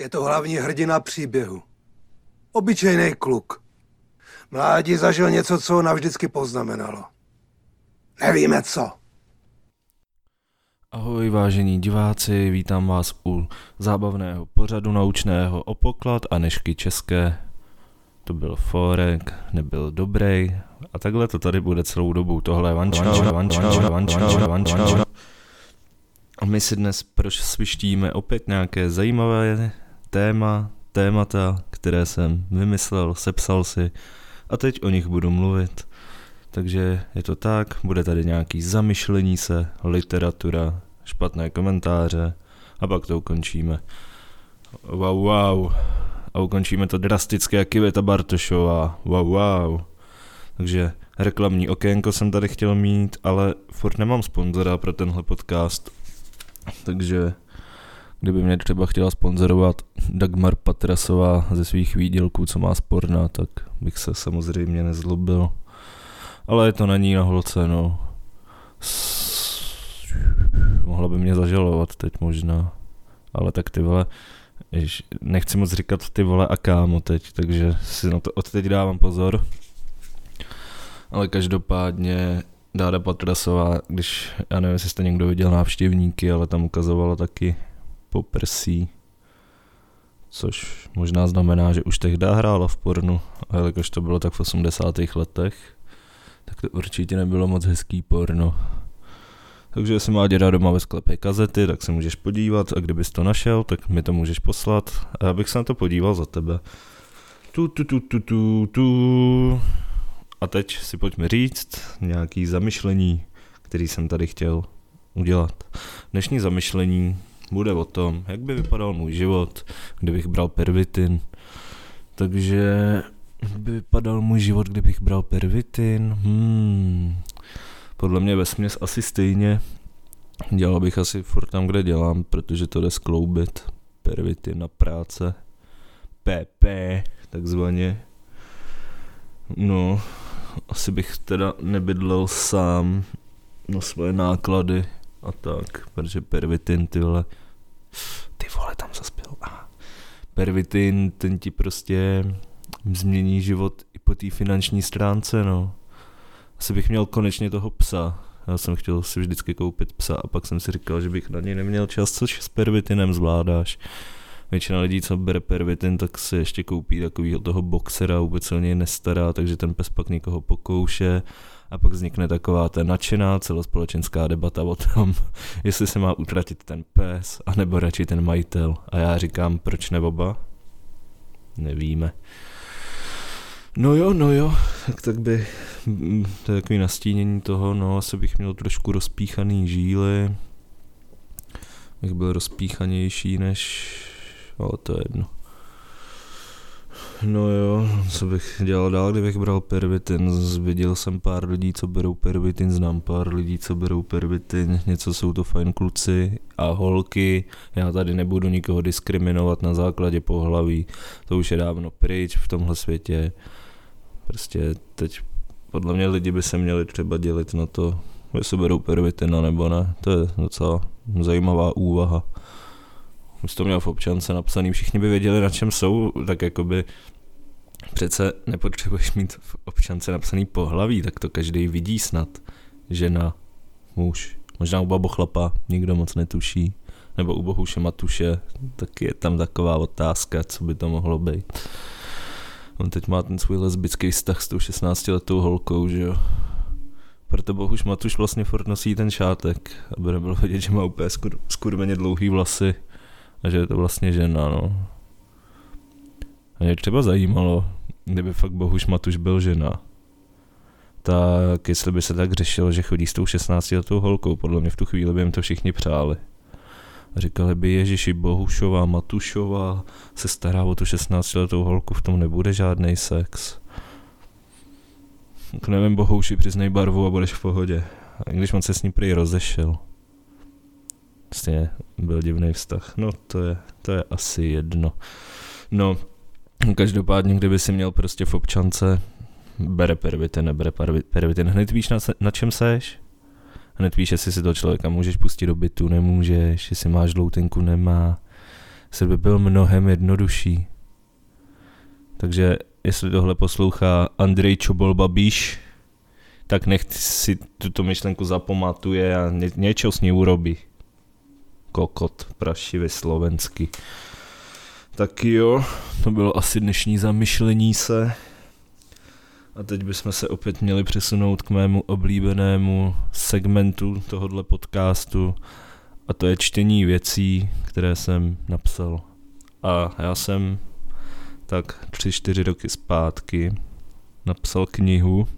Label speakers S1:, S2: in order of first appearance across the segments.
S1: Je to hlavní hrdina příběhu. Obyčejný kluk. Mládí zažil něco, co ho navždycky poznamenalo. Nevíme co.
S2: Ahoj vážení diváci, vítám vás u zábavného pořadu naučného o poklad a nešky české. To byl Forek, nebyl dobrý a takhle to tady bude celou dobu. Tohle je. A my si dnes proč svištíme opět nějaké zajímavé téma, témata, které jsem vymyslel, sepsal si a teď o nich budu mluvit. Takže je to tak, bude tady nějaký zamyšlení se, literatura, špatné komentáře a pak to ukončíme. Wow, wow. A ukončíme to drasticky jak Iveta Bartošová. Wow, wow. Takže reklamní okénko jsem tady chtěl mít, ale furt nemám sponzora pro tenhle podcast. Takže kdyby mě třeba chtěla sponzorovat Dagmar Patrasová ze svých výdělků, co má sporná, tak bych se samozřejmě nezlobil. Ale je to na ní na holce, no. Mohla by mě zažalovat teď možná. Ale tak ty vole, jež, nechci moc říkat ty vole a kámo teď, takže si na to od teď dávám pozor. Ale každopádně Dáda Patrasová, když, já nevím, jestli jste někdo viděl návštěvníky, ale tam ukazovala taky poprsí, což možná znamená, že už tehdy hrála v pornu, a jelikož to bylo tak v 80. letech, tak to určitě nebylo moc hezký porno. Takže jestli má děda doma ve sklepě kazety, tak se můžeš podívat a kdybys to našel, tak mi to můžeš poslat a já bych se na to podíval za tebe. Tu, tu, tu, tu, tu, tu. A teď si pojďme říct nějaký zamyšlení, který jsem tady chtěl udělat. Dnešní zamyšlení bude o tom, jak by vypadal můj život, kdybych bral pervitin. Takže jak by vypadal můj život, kdybych bral pervitin? Hmm. Podle mě vesměs asi stejně. Dělal bych asi furt tam, kde dělám, protože to jde skloubit. Pervitin na práce. PP, takzvaně. No, asi bych teda nebydlel sám na svoje náklady a tak, protože pervitin, ty vole, ty vole, tam zaspěl. Ah. Pervitin, ten ti prostě změní život i po té finanční stránce, no. Asi bych měl konečně toho psa. Já jsem chtěl si vždycky koupit psa a pak jsem si říkal, že bych na něj neměl čas, což s pervitinem zvládáš. Většina lidí, co bere pervitin, tak si ještě koupí takového toho boxera, vůbec se o něj nestará, takže ten pes pak někoho pokouše a pak vznikne taková ta nadšená celospolečenská debata o tom, jestli se má utratit ten pes, anebo radši ten majitel. A já říkám, proč ne oba? Nevíme. No jo, no jo, tak, tak by, mm, to je takový nastínění toho, no asi bych měl trošku rozpíchaný žíly, bych byl rozpíchanější než, ale to je jedno. No jo, co bych dělal dál, kdybych bral pervitin. Viděl jsem pár lidí, co berou pervitin, znám pár lidí, co berou pervitin, něco jsou to fajn kluci a holky. Já tady nebudu nikoho diskriminovat na základě pohlaví, to už je dávno pryč v tomhle světě. Prostě teď podle mě lidi by se měli třeba dělit na to, jestli berou pervitin nebo ne. To je docela zajímavá úvaha. Už to měl v občance napsaný, všichni by věděli, na čem jsou, tak jakoby přece nepotřebuješ mít v občance napsaný pohlaví, tak to každý vidí snad. Žena, muž, možná u babochlapa nikdo moc netuší, nebo u Bohuše Matuše, tak je tam taková otázka, co by to mohlo být. On teď má ten svůj lesbický vztah s tou 16 letou holkou, že jo. Proto Bohuš Matuš vlastně furt nosí ten šátek, aby nebylo vidět, že má úplně skur, skurveně dlouhý vlasy a že je to vlastně žena, no. A mě třeba zajímalo, kdyby fakt Bohuš Matuš byl žena, tak jestli by se tak řešilo, že chodí s tou 16 letou holkou, podle mě v tu chvíli by jim to všichni přáli. A říkali by Ježiši Bohušová, Matušová se stará o tu 16 letou holku, v tom nebude žádný sex. Tak nevím, Bohuši, přiznej barvu a budeš v pohodě. A když on se s ní prý rozešel. Vlastně byl divný vztah. No to je, to je asi jedno. No, každopádně, kdyby si měl prostě v občance, bere pervitin, nebere pervitin, hned víš na, na čem seš? Hned víš, jestli si toho člověka můžeš pustit do bytu, nemůžeš, jestli máš dloutenku, nemá. svět by byl mnohem jednodušší. Takže jestli tohle poslouchá Andrej Čobol Babíš, tak nech si tuto myšlenku zapamatuje a ně, něco s ní urobí. Kokot, prašivě slovensky. Tak jo, to bylo asi dnešní zamyšlení se. A teď bychom se opět měli přesunout k mému oblíbenému segmentu tohohle podcastu a to je čtení věcí, které jsem napsal. A já jsem tak tři, čtyři roky zpátky napsal knihu,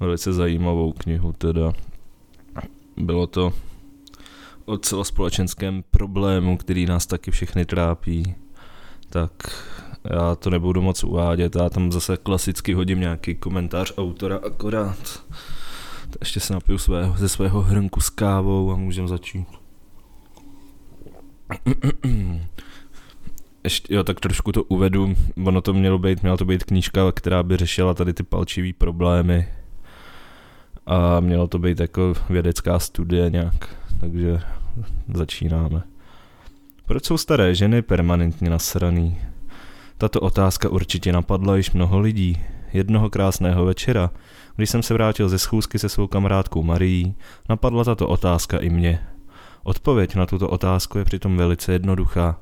S2: velice zajímavou knihu teda. Bylo to o celospolečenském problému, který nás taky všechny trápí. Tak já to nebudu moc uvádět, já tam zase klasicky hodím nějaký komentář autora akorát. Ještě se napiju svého, ze svého hrnku s kávou a můžeme začít. Ještě, jo, tak trošku to uvedu. Ono to mělo být, měla to být knížka, která by řešila tady ty palčivý problémy. A mělo to být jako vědecká studie nějak. Takže začínáme. Proč jsou staré ženy permanentně nasraný? Tato otázka určitě napadla již mnoho lidí. Jednoho krásného večera, když jsem se vrátil ze schůzky se svou kamarádkou Marií, napadla tato otázka i mě. Odpověď na tuto otázku je přitom velice jednoduchá.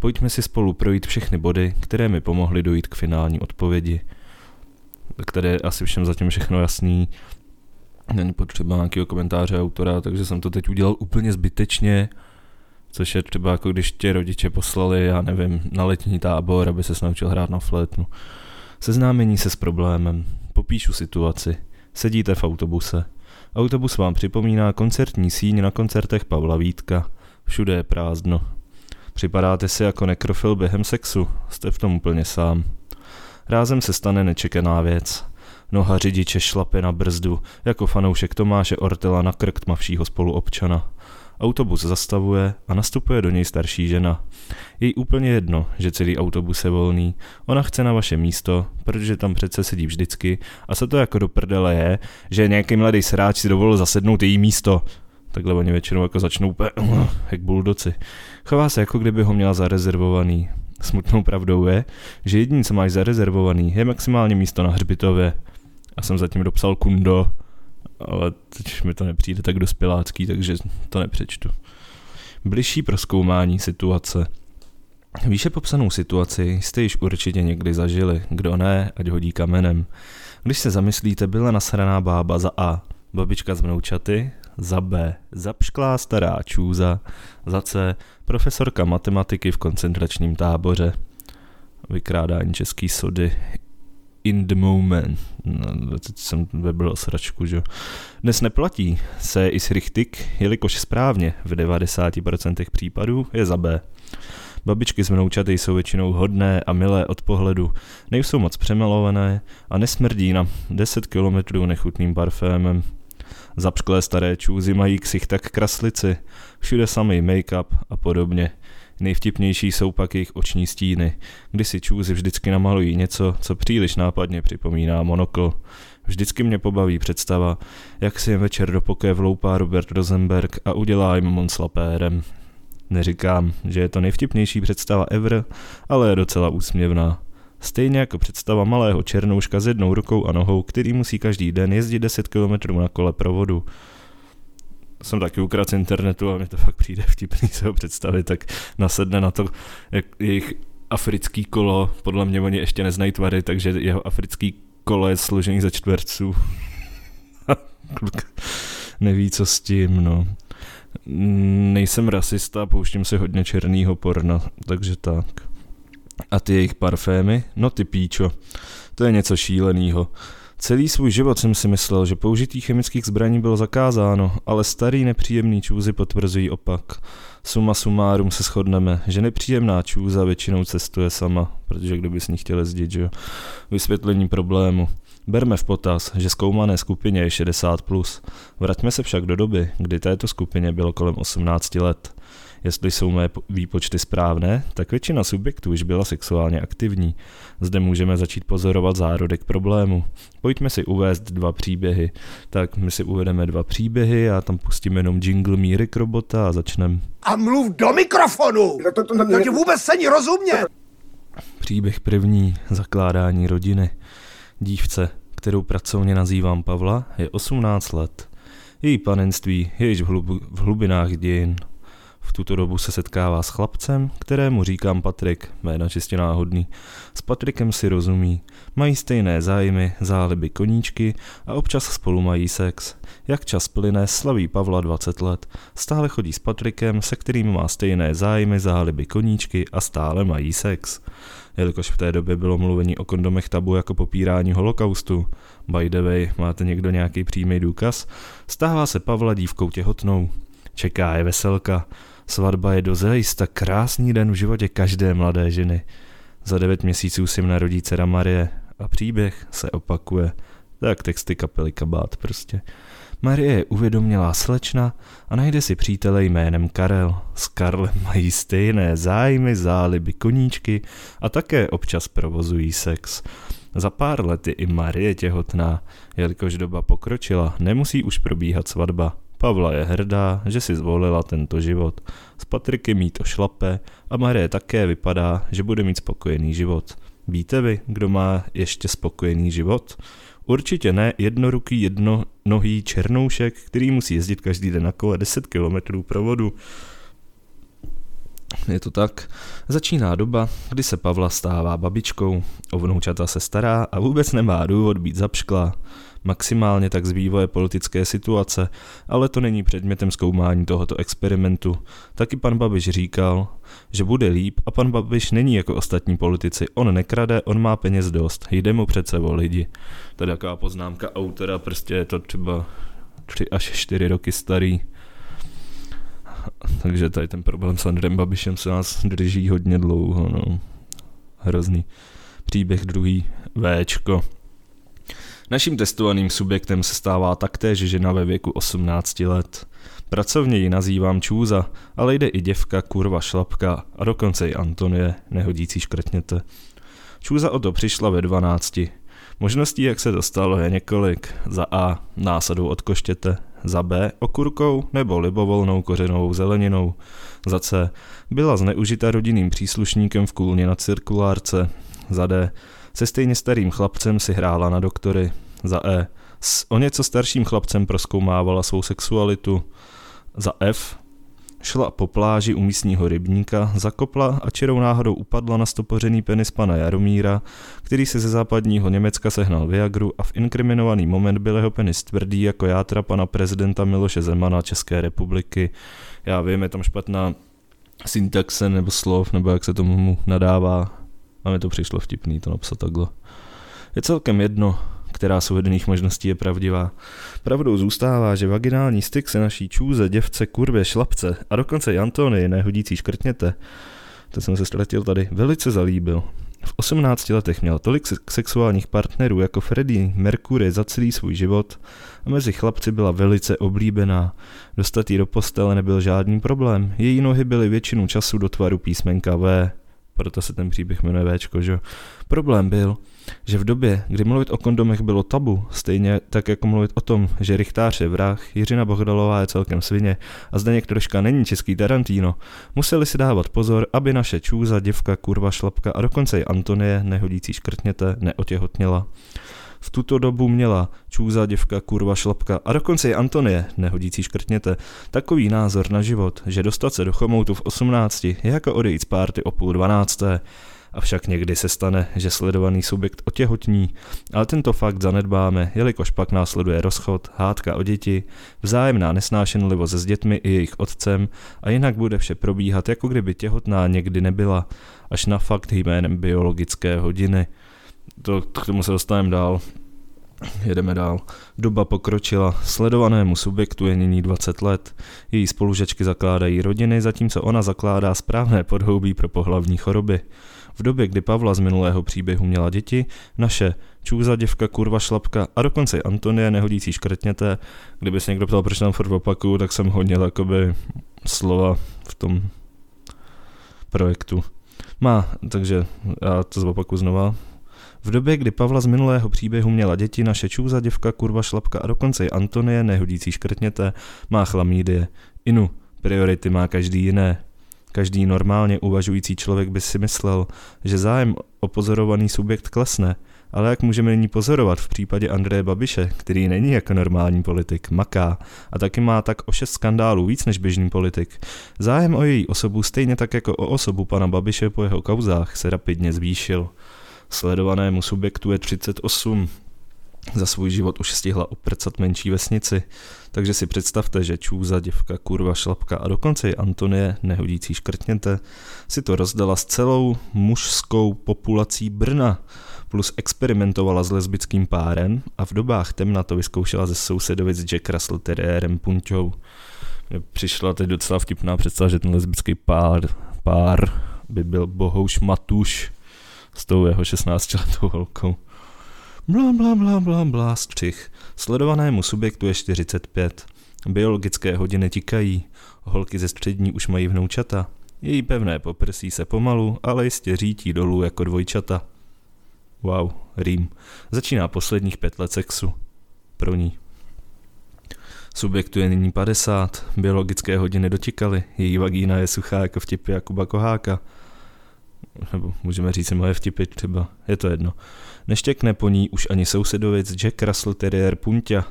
S2: Pojďme si spolu projít všechny body, které mi pomohly dojít k finální odpovědi. Které je asi všem zatím všechno jasný. Není potřeba nějakého komentáře autora, takže jsem to teď udělal úplně zbytečně. Což je třeba jako když tě rodiče poslali, já nevím, na letní tábor, aby se naučil hrát na flétnu. Seznámení se s problémem. Popíšu situaci. Sedíte v autobuse. Autobus vám připomíná koncertní síň na koncertech Pavla Vítka. Všude je prázdno. Připadáte si jako nekrofil během sexu. Jste v tom úplně sám. Rázem se stane nečekaná věc. Noha řidiče šlape na brzdu, jako fanoušek Tomáše Ortela na krk tmavšího spoluobčana. Autobus zastavuje a nastupuje do něj starší žena. Jej úplně jedno, že celý autobus je volný. Ona chce na vaše místo, protože tam přece sedí vždycky a co to jako do prdele je, že nějaký mladý sráč si dovolil zasednout její místo. Takhle oni většinou jako začnou úplně jak buldoci. Chová se jako kdyby ho měla zarezervovaný. Smutnou pravdou je, že jediný, co máš zarezervovaný, je maximálně místo na hřbitově. A jsem zatím dopsal kundo, ale teď mi to nepřijde tak dospělácký, takže to nepřečtu. Bližší proskoumání situace. Výše popsanou situaci jste již určitě někdy zažili, kdo ne, ať hodí kamenem. Když se zamyslíte, byla nasraná bába za A, babička z vnoučaty, za B, zapšklá stará čůza, za C, profesorka matematiky v koncentračním táboře, vykrádání český sody, in the moment. No, teď jsem vybral sračku, že Dnes neplatí se is richtig, jelikož správně v 90% případů je za B. Babičky z vnoučaty jsou většinou hodné a milé od pohledu, nejsou moc přemalované a nesmrdí na 10 kilometrů nechutným parfémem. Zapšklé staré čůzy mají ksich tak kraslici, všude samý make-up a podobně. Nejvtipnější jsou pak jejich oční stíny, kdy si čůzy vždycky namalují něco, co příliš nápadně připomíná monokl. Vždycky mě pobaví představa, jak si jen večer do poké vloupá Robert Rosenberg a udělá jim monslapérem. Neříkám, že je to nejvtipnější představa ever, ale je docela úsměvná. Stejně jako představa malého černouška s jednou rukou a nohou, který musí každý den jezdit 10 km na kole provodu jsem taky ukradl z internetu a mi to fakt přijde vtipný se ho představit, tak nasedne na to, jak jejich africký kolo, podle mě oni ještě neznají tvary, takže jeho africký kolo je složený ze čtverců. Neví, co s tím, no. Nejsem rasista, pouštím si hodně černýho porna, takže tak. A ty jejich parfémy? No ty píčo, to je něco šílenýho. Celý svůj život jsem si myslel, že použití chemických zbraní bylo zakázáno, ale starý nepříjemný čůzy potvrzují opak. Suma sumárum se shodneme, že nepříjemná čůza většinou cestuje sama, protože kdo by s ní chtěl jezdit, že jo? Vysvětlení problému. Berme v potaz, že zkoumané skupině je 60+. Plus. Vraťme se však do doby, kdy této skupině bylo kolem 18 let. Jestli jsou mé výpočty správné, tak většina subjektů už byla sexuálně aktivní. Zde můžeme začít pozorovat zárodek problému. Pojďme si uvést dva příběhy. Tak my si uvedeme dva příběhy, já tam pustím jenom jingle Mírek robota a začneme.
S1: A mluv do mikrofonu! To, to, to, to ti vůbec není rozumět!
S2: Příběh první, zakládání rodiny. Dívce, kterou pracovně nazývám Pavla, je 18 let. Její panenství je již v, hlub- v hlubinách dějin. V tuto dobu se setkává s chlapcem, kterému říkám Patrik, jména čistě náhodný. S Patrikem si rozumí, mají stejné zájmy, záliby koníčky a občas spolu mají sex. Jak čas plyne, slaví Pavla 20 let. Stále chodí s Patrikem, se kterým má stejné zájmy, záliby koníčky a stále mají sex. Jelikož v té době bylo mluvení o kondomech tabu jako popírání holokaustu. By the way, máte někdo nějaký přímý důkaz? Stává se Pavla dívkou těhotnou. Čeká je veselka. Svatba je dozajista krásný den v životě každé mladé ženy. Za devět měsíců si narodí dcera Marie a příběh se opakuje. Tak texty kapely Kabát prostě. Marie je uvědomělá slečna a najde si přítele jménem Karel. S Karlem mají stejné zájmy, záliby, koníčky a také občas provozují sex. Za pár let je i Marie těhotná, jelikož doba pokročila, nemusí už probíhat svatba. Pavla je hrdá, že si zvolila tento život. S Patrikem jí to šlape a Marie také vypadá, že bude mít spokojený život. Víte vy, kdo má ještě spokojený život? Určitě ne jednoruký jednonohý černoušek, který musí jezdit každý den na kole 10 kilometrů provodu. Je to tak. Začíná doba, kdy se Pavla stává babičkou, o vnoučata se stará a vůbec nemá důvod být zapšklá maximálně tak z vývoje politické situace, ale to není předmětem zkoumání tohoto experimentu. Taky pan Babiš říkal, že bude líp a pan Babiš není jako ostatní politici. On nekrade, on má peněz dost, jde mu přece o lidi. Je taková poznámka autora, prostě je to třeba 3 až 4 roky starý. Takže tady ten problém s Andrem Babišem se nás drží hodně dlouho, no. Hrozný. Příběh druhý, Včko. Naším testovaným subjektem se stává taktéž žena ve věku 18 let. Pracovně ji nazývám Čůza, ale jde i děvka, kurva, šlapka a dokonce i Antonie, nehodící škrtněte. Čůza o to přišla ve 12. Možností, jak se dostalo, je několik. Za A. Násadou od koštěte. Za B. Okurkou nebo libovolnou kořenovou zeleninou. Za C. Byla zneužita rodinným příslušníkem v kůlně na cirkulárce. Za D. Se stejně starým chlapcem si hrála na doktory. Za E. S o něco starším chlapcem proskoumávala svou sexualitu. Za F. Šla po pláži u místního rybníka, zakopla a čirou náhodou upadla na stopořený penis pana Jaromíra, který si ze západního Německa sehnal Viagru a v inkriminovaný moment byl jeho penis tvrdý jako játra pana prezidenta Miloše Zemana České republiky. Já vím, je tam špatná syntaxe nebo slov, nebo jak se tomu nadává, a mi to přišlo vtipný to napsat takhle. Je celkem jedno, která z uvedených možností je pravdivá. Pravdou zůstává, že vaginální styk se naší čůze, děvce, kurvě, šlapce a dokonce i Antony, nehodící škrtněte, to jsem se ztratil tady, velice zalíbil. V 18 letech měl tolik sexuálních partnerů jako Freddie Mercury za celý svůj život a mezi chlapci byla velice oblíbená. Dostat do postele nebyl žádný problém. Její nohy byly většinu času do tvaru písmenka V proto se ten příběh jmenuje Včko, že Problém byl, že v době, kdy mluvit o kondomech bylo tabu, stejně tak jako mluvit o tom, že Richtář je vrah, Jiřina Bohdalová je celkem svině a Zdeněk Troška není český Tarantino, museli si dávat pozor, aby naše čůza, děvka, kurva, šlapka a dokonce i Antonie, nehodící škrtněte, neotěhotněla. V tuto dobu měla čůza, děvka, kurva, šlapka a dokonce i Antonie, nehodící škrtněte, takový názor na život, že dostat se do chomoutu v 18 je jako odejít z párty o půl dvanácté. Avšak někdy se stane, že sledovaný subjekt otěhotní, ale tento fakt zanedbáme, jelikož pak následuje rozchod, hádka o děti, vzájemná nesnášenlivost s dětmi i jejich otcem a jinak bude vše probíhat, jako kdyby těhotná někdy nebyla, až na fakt jménem biologické hodiny. To, k tomu se dostaneme dál. Jedeme dál. Doba pokročila, sledovanému subjektu je nyní 20 let. Její spolužačky zakládají rodiny, zatímco ona zakládá správné podhoubí pro pohlavní choroby. V době, kdy Pavla z minulého příběhu měla děti, naše čůza, děvka, kurva, šlapka a dokonce i Antonie, nehodící škrtněte, kdyby se někdo ptal, proč nám furt opakuju, tak jsem hodně takoby slova v tom projektu. Má, takže já to zopakuju znova. V době, kdy Pavla z minulého příběhu měla děti, naše čůza, děvka, kurva, šlapka a dokonce i Antonie, nehodící škrtněte, má chlamídie. Inu, priority má každý jiné. Každý normálně uvažující člověk by si myslel, že zájem o pozorovaný subjekt klesne, ale jak můžeme nyní pozorovat v případě Andreje Babiše, který není jako normální politik, maká a taky má tak o šest skandálů víc než běžný politik. Zájem o její osobu stejně tak jako o osobu pana Babiše po jeho kauzách se rapidně zvýšil. Sledovanému subjektu je 38. Za svůj život už stihla oprcat menší vesnici, takže si představte, že čůza, děvka, kurva, šlapka a dokonce i Antonie, nehodící škrtněte, si to rozdala s celou mužskou populací Brna, plus experimentovala s lesbickým párem a v dobách temna to vyzkoušela ze sousedovic Jack Russell Terriérem Punťou. Přišla teď docela vtipná představa, že ten lesbický pár, pár by byl Bohouš Matuš s tou jeho 16 letou holkou. Bla, bla, bla, bla, bla, střih. Sledovanému subjektu je 45. Biologické hodiny tikají. Holky ze střední už mají vnoučata. Její pevné poprsí se pomalu, ale jistě řítí dolů jako dvojčata. Wow, rým. Začíná posledních pět let sexu. Pro ní. Subjektu je nyní 50, biologické hodiny dotikaly, její vagína je suchá jako vtipy Jakuba Koháka. Nebo můžeme říct moje vtipy třeba, je to jedno. Neštěkne po ní už ani sousedovic Jack Russell Terrier Puntia.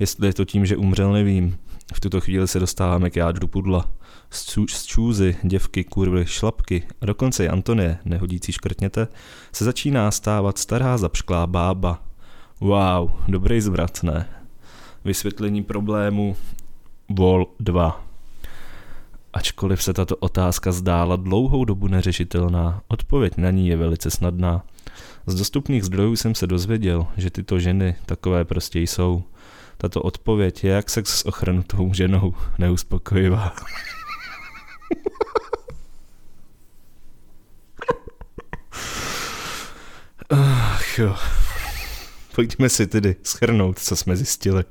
S2: Jestli je to tím, že umřel, nevím. V tuto chvíli se dostáváme k jádru pudla. Z čůzy, děvky, kurvy, šlapky a dokonce i Antonie, nehodící škrtněte, se začíná stávat stará zapšklá bába. Wow, dobrý zvrat, ne? Vysvětlení problému Vol 2. Ačkoliv se tato otázka zdála dlouhou dobu neřešitelná, odpověď na ní je velice snadná. Z dostupných zdrojů jsem se dozvěděl, že tyto ženy takové prostě jsou. Tato odpověď je jak sex s ochrnutou ženou neuspokojivá. Ach jo. Pojďme si tedy schrnout, co jsme zjistili.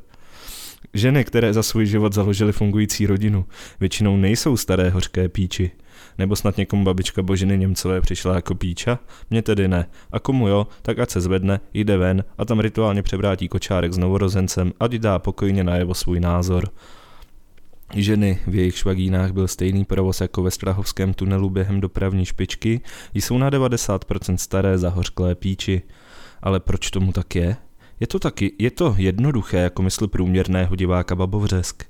S2: Ženy, které za svůj život založily fungující rodinu, většinou nejsou staré hořké píči. Nebo snad někomu babička Božiny Němcové přišla jako píča? Mně tedy ne. A komu jo, tak ať se zvedne, jde ven a tam rituálně převrátí kočárek s novorozencem, ať dá pokojně najevo svůj názor. Ženy, v jejich švagínách byl stejný provoz jako ve Strahovském tunelu během dopravní špičky, jsou na 90% staré zahořklé píči. Ale proč tomu tak je? Je to taky, je to jednoduché jako mysl průměrného diváka babovřesk.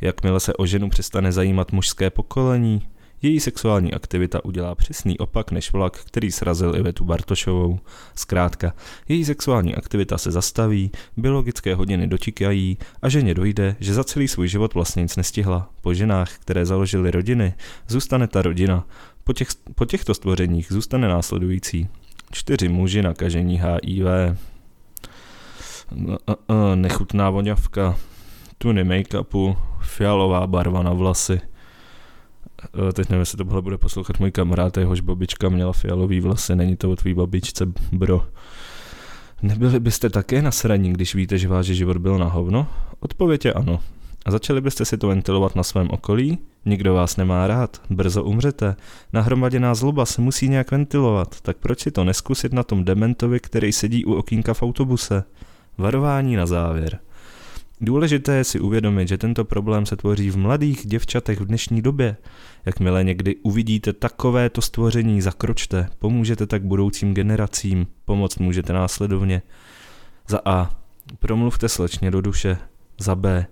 S2: Jakmile se o ženu přestane zajímat mužské pokolení, její sexuální aktivita udělá přesný opak než vlak, který srazil Ivetu Bartošovou. Zkrátka, její sexuální aktivita se zastaví, biologické hodiny dočikají a ženě dojde, že za celý svůj život vlastně nic nestihla. Po ženách, které založily rodiny, zůstane ta rodina. Po, těch, po těchto stvořeních zůstane následující. Čtyři muži nakažení HIV. Nechutná voňavka, tuny make-upu, fialová barva na vlasy – Eh, teď nevím, jestli tohle bude poslouchat můj kamarád, jehož babička měla fialový vlasy, není to o tvý babičce, bro. Nebyli byste také nasraní, když víte, že váš život byl na hovno? Odpověď je ano. A začali byste si to ventilovat na svém okolí? Nikdo vás nemá rád, brzo umřete. Nahromaděná zloba se musí nějak ventilovat, tak proč si to neskusit na tom dementovi, který sedí u okýnka v autobuse? Varování na závěr. Důležité je si uvědomit, že tento problém se tvoří v mladých děvčatech v dnešní době. Jakmile někdy uvidíte takovéto stvoření, zakročte, pomůžete tak budoucím generacím, pomoct můžete následovně. Za A. Promluvte slečně do duše. Za B.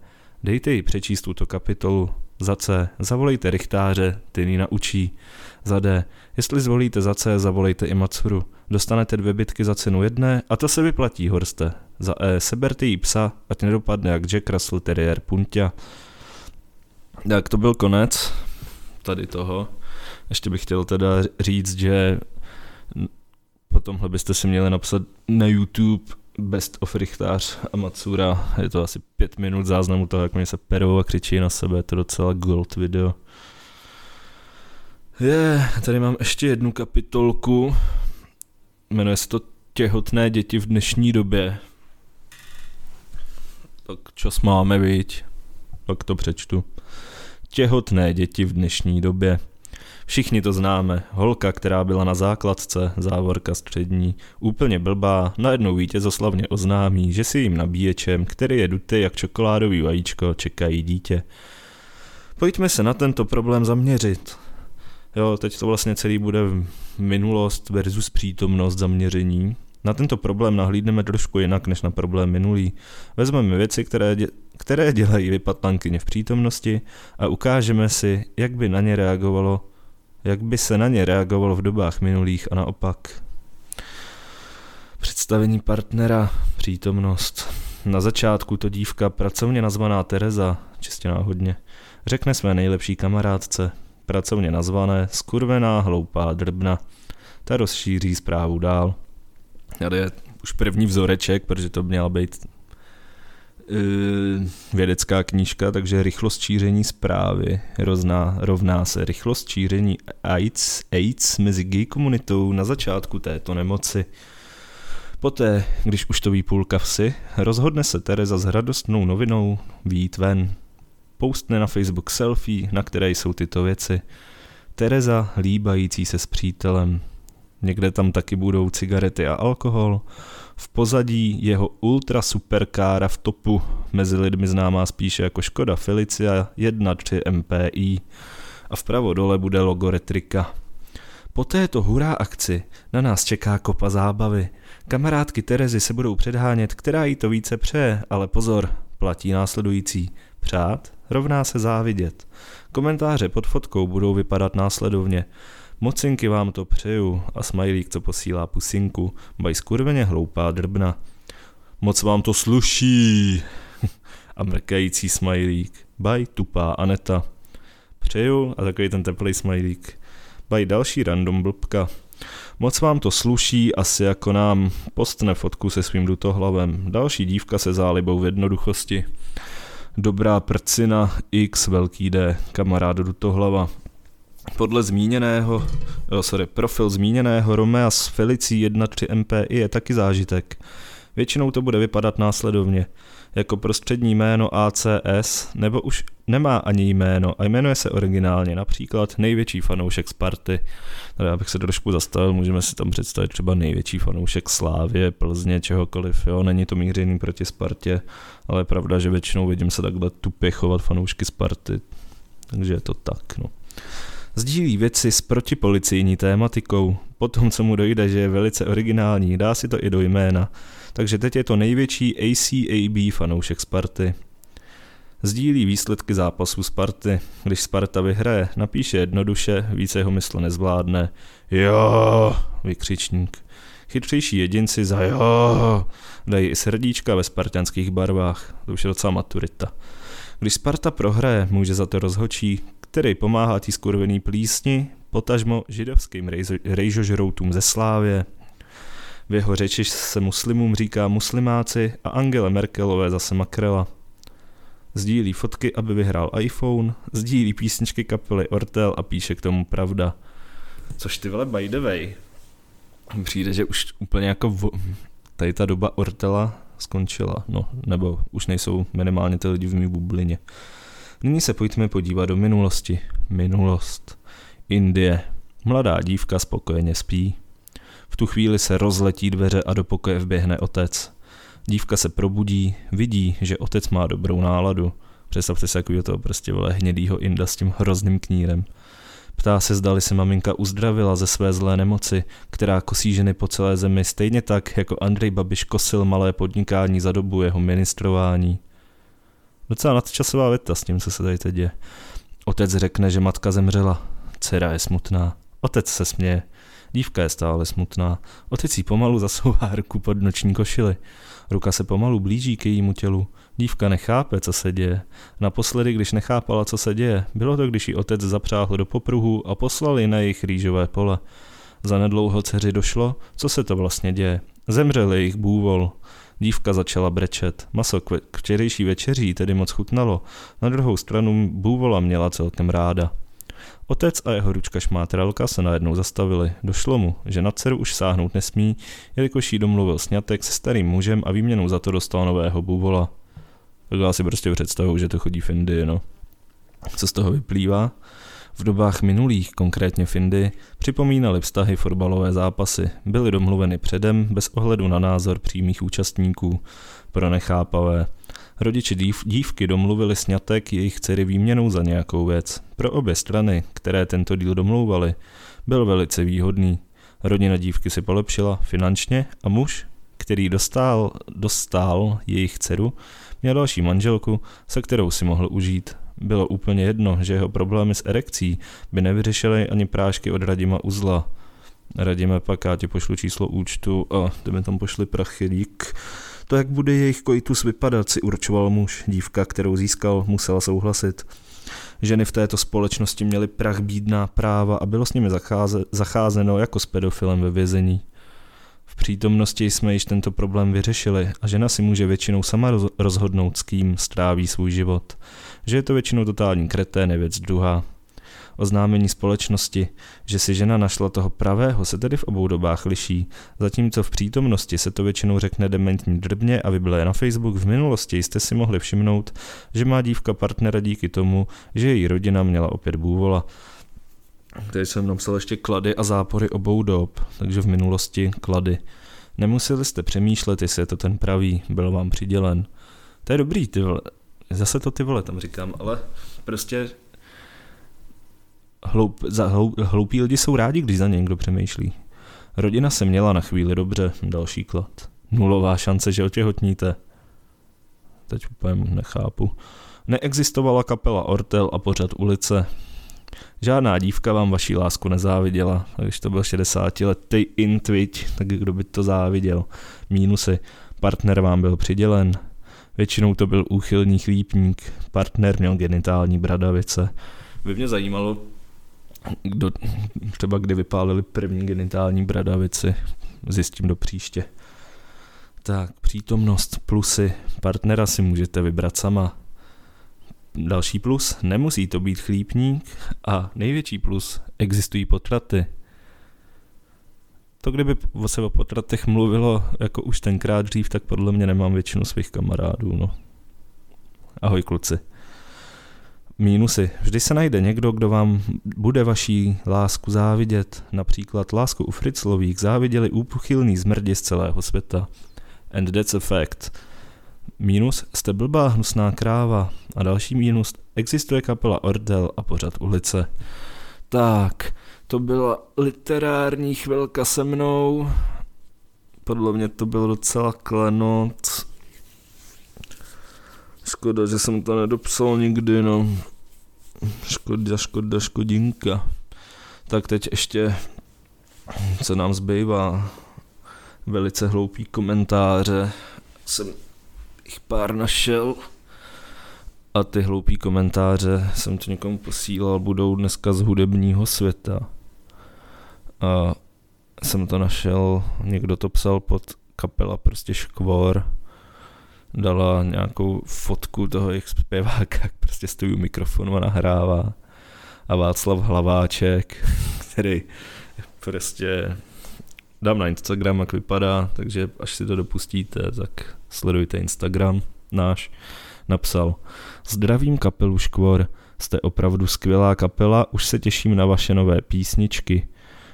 S2: Dejte jí přečíst tuto kapitolu. Za C. Zavolejte rychtáře, ty ji naučí. Za D. Jestli zvolíte za C, zavolejte i Matsuru. Dostanete dvě bitky za cenu jedné a to se vyplatí, Horste. Za E. Seberte jí psa, ať nedopadne jak Jack Russell Terrier Puntia. Tak to byl konec tady toho. Ještě bych chtěl teda říct, že po tomhle byste si měli napsat na YouTube Best of Richtář a Matsura. Je to asi pět minut záznamu toho, jak mě se perou a křičí na sebe. Je to docela gold video. Je, tady mám ještě jednu kapitolku. Jmenuje se to Těhotné děti v dnešní době. Tak čas máme, viď? Tak to přečtu. Těhotné děti v dnešní době. Všichni to známe. Holka, která byla na základce, závorka střední, úplně blbá, najednou vítězoslavně oznámí, že si jim nabíječem, který je dutý jak čokoládový vajíčko, čekají dítě. Pojďme se na tento problém zaměřit. Jo, teď to vlastně celý bude minulost versus přítomnost zaměření. Na tento problém nahlídneme trošku jinak než na problém minulý. Vezmeme věci, které, dě- které dělají vypatlankyně v přítomnosti a ukážeme si, jak by na ně reagovalo, jak by se na ně reagovalo v dobách minulých a naopak. Představení partnera, přítomnost. Na začátku to dívka pracovně nazvaná Tereza, čistě náhodně, řekne své nejlepší kamarádce, pracovně nazvané skurvená hloupá drbna. Ta rozšíří zprávu dál. Tady je už první vzoreček, protože to měla být uh, vědecká knížka, takže rychlost šíření zprávy rovná, rovná se rychlost šíření AIDS, AIDS mezi gay komunitou na začátku této nemoci. Poté, když už to ví půlka vsi, rozhodne se Tereza s radostnou novinou výjít ven. Poustne na Facebook selfie, na které jsou tyto věci. Tereza líbající se s přítelem. Někde tam taky budou cigarety a alkohol. V pozadí jeho ultra superkára v topu, mezi lidmi známá spíše jako Škoda Felicia 1.3 MPI. A vpravo dole bude logo Retrika. Po této hurá akci na nás čeká kopa zábavy. Kamarádky Terezy se budou předhánět, která jí to více přeje, ale pozor, platí následující. Přát rovná se závidět. Komentáře pod fotkou budou vypadat následovně. Mocinky vám to přeju a smajlík, co posílá pusinku, baj skurveně hloupá drbna. Moc vám to sluší a mrkající smajlík, baj tupá Aneta. Přeju a takový ten teplý smajlík. Baj další random blbka. Moc vám to sluší, asi jako nám. Postne fotku se svým dutohlavem. Další dívka se zálibou v jednoduchosti. Dobrá prcina, X, velký D, kamarád dutohlava. Podle zmíněného, oh, sorry, profil zmíněného Romea s Felicí 1.3 MPI je taky zážitek. Většinou to bude vypadat následovně. Jako prostřední jméno ACS, nebo už nemá ani jméno a jmenuje se originálně, například největší fanoušek Sparty. Tady abych se trošku zastavil, můžeme si tam představit třeba největší fanoušek Slávě, Plzně, čehokoliv, jo, není to mířený proti Spartě, ale je pravda, že většinou vidím se takhle tupě chovat fanoušky Sparty, takže je to tak, no. Sdílí věci s protipolicijní tématikou, potom co mu dojde, že je velice originální, dá si to i do jména, takže teď je to největší ACAB fanoušek Sparty. Sdílí výsledky zápasů Sparty. Když Sparta vyhraje, napíše jednoduše, více jeho mysl nezvládne. Jo, vykřičník. Chytřejší jedinci za jo, dají i srdíčka ve spartianských barvách. To už je docela maturita. Když Sparta prohraje, může za to rozhočí, který pomáhá tý skurvený plísni, potažmo židovským rejžožroutům ze Slávě. V jeho řeči se muslimům říká muslimáci a Angele Merkelové zase makrela. Sdílí fotky, aby vyhrál iPhone, sdílí písničky kapely Ortel a píše k tomu pravda. Což ty vole by the way. Přijde, že už úplně jako v... tady ta doba Ortela skončila, no, nebo už nejsou minimálně ty lidi v mý bublině. Nyní se pojďme podívat do minulosti. Minulost. Indie. Mladá dívka spokojeně spí. V tu chvíli se rozletí dveře a do pokoje vběhne otec. Dívka se probudí, vidí, že otec má dobrou náladu. Představte si jako toho prostě vole hnědýho inda s tím hrozným knírem. Ptá se, zdali se maminka uzdravila ze své zlé nemoci, která kosí ženy po celé zemi stejně tak, jako Andrej Babiš kosil malé podnikání za dobu jeho ministrování. Docela nadčasová věta s tím, co se tady teď děje. Otec řekne, že matka zemřela. Dcera je smutná. Otec se směje. Dívka je stále smutná. Otec jí pomalu zasouvá ruku pod noční košily. Ruka se pomalu blíží k jejímu tělu. Dívka nechápe, co se děje. Naposledy, když nechápala, co se děje, bylo to, když ji otec zapřáhl do popruhu a poslali na jejich rýžové pole. Za nedlouho dceři došlo, co se to vlastně děje. Zemřel jejich bůvol. Dívka začala brečet. Maso k včerejší večeří tedy moc chutnalo. Na druhou stranu bůvola měla celkem ráda. Otec a jeho ručka šmátralka se najednou zastavili. Došlo mu, že na dceru už sáhnout nesmí, jelikož jí domluvil snětek se starým mužem a výměnou za to dostal nového bůvola. Tak já si prostě představuju, že to chodí v Indii, no. Co z toho vyplývá? V dobách minulých, konkrétně v Indii, připomínaly vztahy fotbalové zápasy, byly domluveny předem bez ohledu na názor přímých účastníků. Pro nechápavé. Rodiče dív, dívky domluvili sňatek jejich dcery výměnou za nějakou věc. Pro obě strany, které tento díl domlouvali, byl velice výhodný. Rodina dívky si polepšila finančně a muž, který dostal, dostal jejich dceru, měl další manželku, se kterou si mohl užít. Bylo úplně jedno, že jeho problémy s erekcí by nevyřešily ani prášky od Radima Uzla. Radíme pak, já ti pošlu číslo účtu a ty mi tam pošli prachy, dík. To, jak bude jejich koitus vypadat, si určoval muž. Dívka, kterou získal, musela souhlasit. Ženy v této společnosti měly prach bídná práva a bylo s nimi zacháze, zacházeno jako s pedofilem ve vězení. V přítomnosti jsme již tento problém vyřešili a žena si může většinou sama rozhodnout, s kým stráví svůj život. Že je to většinou totální kretén je věc druhá. Oznámení společnosti, že si žena našla toho pravého, se tedy v obou dobách liší, zatímco v přítomnosti se to většinou řekne dementní drbně a vybyle na Facebook. V minulosti jste si mohli všimnout, že má dívka partnera díky tomu, že její rodina měla opět bůvola. Tady jsem napsal ještě klady a zápory obou dob, takže v minulosti klady. Nemuseli jste přemýšlet, jestli je to ten pravý, byl vám přidělen. To je dobrý, ty vole. Zase to ty vole tam říkám, ale prostě hloup, za, hloup, hloupí lidi jsou rádi, když za ně někdo přemýšlí. Rodina se měla na chvíli dobře, další klad. Nulová šance, že otěhotníte. Teď úplně nechápu. Neexistovala kapela Ortel a pořad ulice. Žádná dívka vám vaší lásku nezáviděla. Když to byl 60 letý intviť, tak kdo by to záviděl? Mínusy. Partner vám byl přidělen. Většinou to byl úchylný chlípník. Partner měl genitální bradavice. By mě zajímalo, kdo, třeba kdy vypálili první genitální bradavici. Zjistím do příště. Tak, přítomnost, plusy. Partnera si můžete vybrat sama. Další plus, nemusí to být chlípník a největší plus, existují potraty. To kdyby se o potratech mluvilo jako už tenkrát dřív, tak podle mě nemám většinu svých kamarádů, no. Ahoj kluci. Mínusy. Vždy se najde někdo, kdo vám bude vaší lásku závidět. Například lásku u Fritzlových záviděli úpochylný zmrdi z celého světa. And that's a fact. Mínus, jste blbá hnusná kráva. A další mínus, existuje kapela Ordel a pořad ulice. Tak, to byla literární chvilka se mnou. Podle mě to bylo docela klenot. Škoda, že jsem to nedopsal nikdy, no. Škoda, škoda, škodinka. Tak teď ještě, co nám zbývá, velice hloupý komentáře. Jsem jich pár našel. A ty hloupý komentáře jsem to někomu posílal, budou dneska z hudebního světa. A jsem to našel, někdo to psal pod kapela prostě Škvor. Dala nějakou fotku toho jejich zpěváka, jak prostě stojí u mikrofonu a nahrává. A Václav Hlaváček, který prostě dám na Instagram, jak vypadá, takže až si to dopustíte, tak sledujte Instagram náš, napsal Zdravím kapelu Škvor, jste opravdu skvělá kapela, už se těším na vaše nové písničky.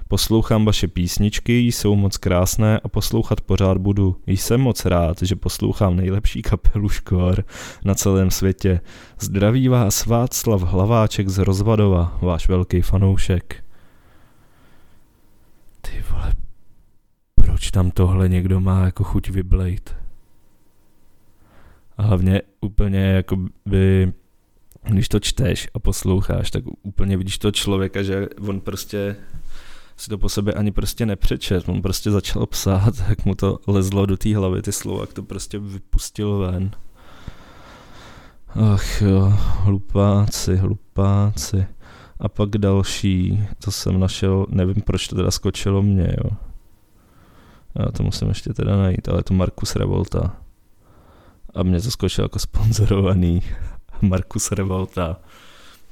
S2: Poslouchám vaše písničky, jsou moc krásné a poslouchat pořád budu. Jsem moc rád, že poslouchám nejlepší kapelu Škvor na celém světě. Zdraví vás Václav Hlaváček z Rozvadova, váš velký fanoušek. Ty vole, tam tohle někdo má jako chuť vyblejt? A hlavně úplně jako by, když to čteš a posloucháš, tak úplně vidíš to člověka, že on prostě si to po sebe ani prostě nepřečet, on prostě začal psát, jak mu to lezlo do té hlavy ty slova, jak to prostě vypustil ven. Ach jo, hlupáci, hlupáci. A pak další, co jsem našel, nevím proč to teda skočilo mě, jo. Já to musím ještě teda najít, ale to Markus Revolta. A mě to skočilo jako sponzorovaný Markus Revolta.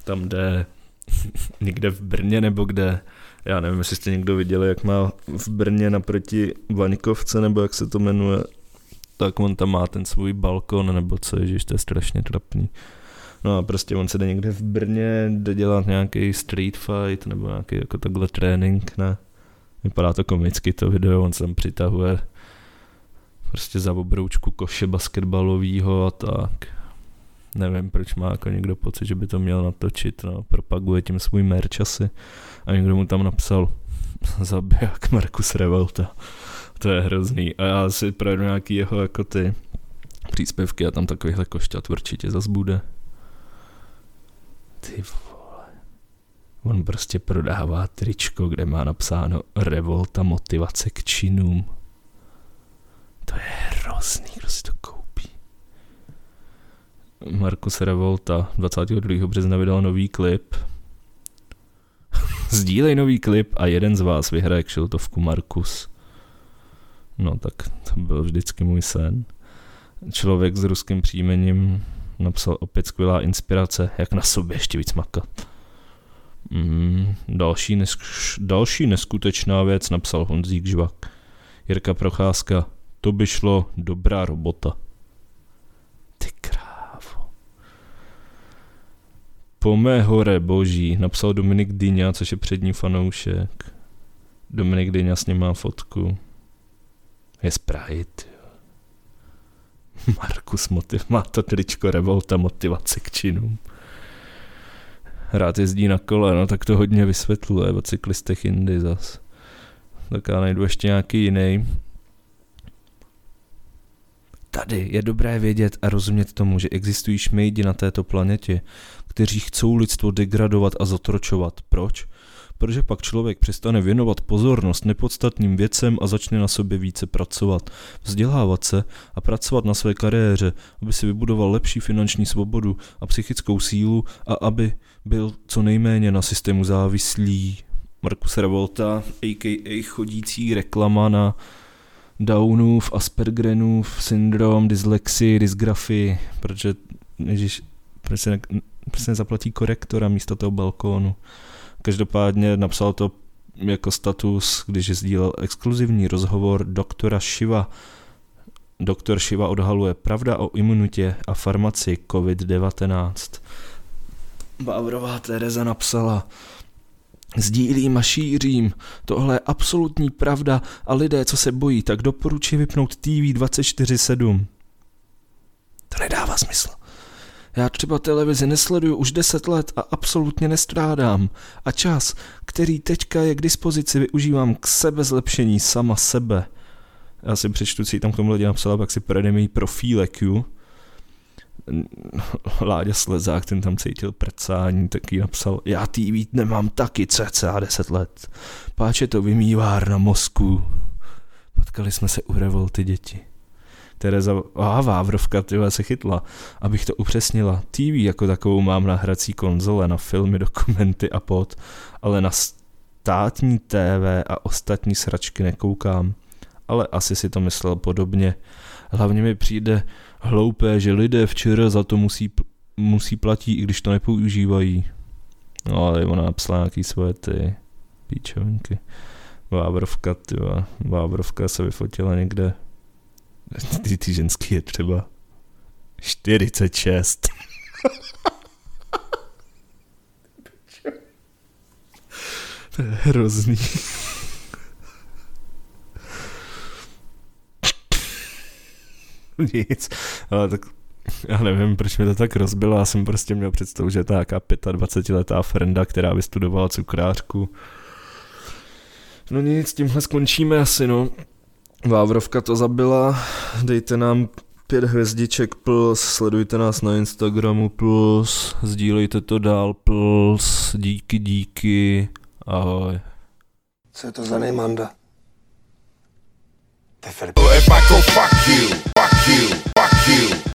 S2: Tam jde někde v Brně nebo kde, já nevím, jestli jste někdo viděli, jak má v Brně naproti Vaňkovce, nebo jak se to jmenuje, tak on tam má ten svůj balkon, nebo co, ježiš, to je strašně trapný. No a prostě on se jde někde v Brně, jde dělat nějaký street fight nebo nějaký jako takhle trénink, ne? Vypadá to komicky to video, on se tam přitahuje prostě za obroučku koše basketbalového a tak. Nevím, proč má jako někdo pocit, že by to měl natočit, no, propaguje tím svůj merch asi. A někdo mu tam napsal, zabiják Markus Revolta. To je hrozný. A já si projedu nějaký jeho jako ty příspěvky a tam takovýhle košťat určitě zas bude. Ty. On prostě prodává tričko, kde má napsáno revolta motivace k činům. To je hrozný, kdo si to koupí. Markus Revolta 22. března vydal nový klip. Sdílej nový klip a jeden z vás vyhraje kšiltovku Markus. No tak to byl vždycky můj sen. Člověk s ruským příjmením napsal opět skvělá inspirace, jak na sobě ještě víc makat. Mm, další, nesk- další neskutečná věc napsal Honzík Žvak. Jirka Procházka, to by šlo dobrá robota. Ty krávo. Po mé hore boží napsal Dominik Dyňa, což je přední fanoušek. Dominik Dyňa s ním má fotku. Je Sprite. Markus motiv, má to tričko Revolta motivace k činům. Rád jezdí na kole, no tak to hodně vysvětluje o cyklistech Indy zas. Tak já najdu ještě nějaký jiný. Tady je dobré vědět a rozumět tomu, že existují šmejdi na této planetě, kteří chcou lidstvo degradovat a zotročovat. Proč? Protože pak člověk přestane věnovat pozornost nepodstatným věcem a začne na sobě více pracovat, vzdělávat se a pracovat na své kariéře, aby si vybudoval lepší finanční svobodu a psychickou sílu a aby byl co nejméně na systému závislý. Markus Revolta, a.k.a. chodící reklama na Downův, Aspergrenův syndrom, dyslexii, dysgrafii, protože, ježiš, proč se, proč se nezaplatí korektora místo toho balkónu. Každopádně napsal to jako status, když sdílel exkluzivní rozhovor doktora Shiva. Doktor Shiva odhaluje pravda o imunitě a farmaci COVID-19. Bávrová Tereza napsala, Sdílím a šířím. Tohle je absolutní pravda a lidé, co se bojí, tak doporučuji vypnout TV 24-7. To nedává smysl. Já třeba televizi nesleduju už deset let a absolutně nestrádám. A čas, který teďka je k dispozici, využívám k sebezlepšení sama sebe. Já si přečtu, co tam k tomu lidi napsala, pak si projde mý profílek, ju. Láďa Slezák, ten tam cítil prcání, taky napsal, já TV nemám taky cca 10 let. Páče to vymývár na mozku. Potkali jsme se u revolty děti. Tereza a Vávrovka tyhle se chytla. Abych to upřesnila, TV jako takovou mám na hrací konzole, na filmy, dokumenty a pod, ale na státní TV a ostatní sračky nekoukám. Ale asi si to myslel podobně. Hlavně mi přijde hloupé, že lidé včera za to musí, musí platí, i když to nepoužívají. No ale ona napsala nějaký svoje ty píčovinky. Vávrovka, tyva. Vávrovka se vyfotila někde ty, ty ženský je třeba 46. to je hrozný. Nic, ale tak já nevím, proč mi to tak rozbilo, já jsem prostě měl představu, že je nějaká 25-letá frenda, která vystudovala cukrářku. No nic, tímhle skončíme asi, no. Vávrovka to zabila, dejte nám pět hvězdiček plus, sledujte nás na Instagramu plus, sdílejte to dál plus, díky, díky, ahoj.
S1: Co je to za nejmanda?
S3: If I go fuck you